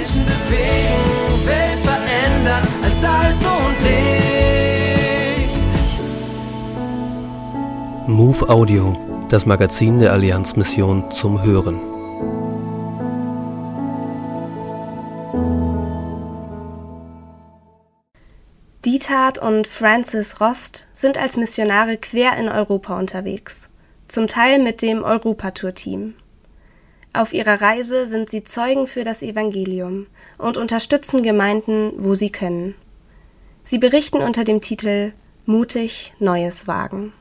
Menschen bewegen, Welt verändern als Salz und Licht. Move Audio, das Magazin der Allianzmission zum Hören. Diethard und Francis Rost sind als Missionare quer in Europa unterwegs, zum Teil mit dem Europatour-Team. Auf ihrer Reise sind sie Zeugen für das Evangelium und unterstützen Gemeinden, wo sie können. Sie berichten unter dem Titel Mutig Neues wagen.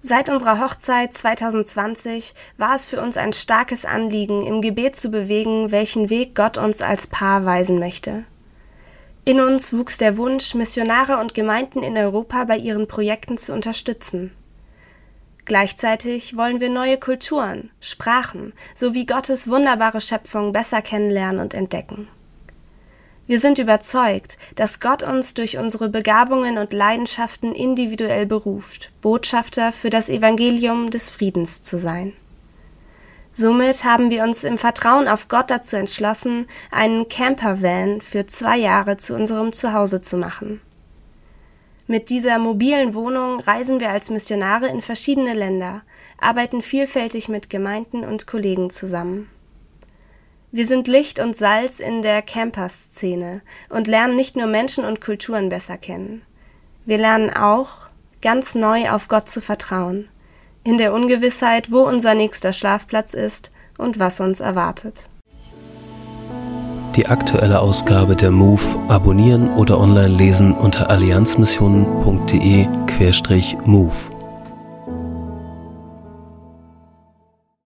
Seit unserer Hochzeit 2020 war es für uns ein starkes Anliegen, im Gebet zu bewegen, welchen Weg Gott uns als Paar weisen möchte. In uns wuchs der Wunsch, Missionare und Gemeinden in Europa bei ihren Projekten zu unterstützen. Gleichzeitig wollen wir neue Kulturen, Sprachen sowie Gottes wunderbare Schöpfung besser kennenlernen und entdecken. Wir sind überzeugt, dass Gott uns durch unsere Begabungen und Leidenschaften individuell beruft, Botschafter für das Evangelium des Friedens zu sein. Somit haben wir uns im Vertrauen auf Gott dazu entschlossen, einen Campervan für zwei Jahre zu unserem Zuhause zu machen. Mit dieser mobilen Wohnung reisen wir als Missionare in verschiedene Länder, arbeiten vielfältig mit Gemeinden und Kollegen zusammen. Wir sind Licht und Salz in der Camper-Szene und lernen nicht nur Menschen und Kulturen besser kennen. Wir lernen auch, ganz neu auf Gott zu vertrauen, in der Ungewissheit, wo unser nächster Schlafplatz ist und was uns erwartet. Die aktuelle Ausgabe der MOVE abonnieren oder online lesen unter allianzmissionen.de-MOVE.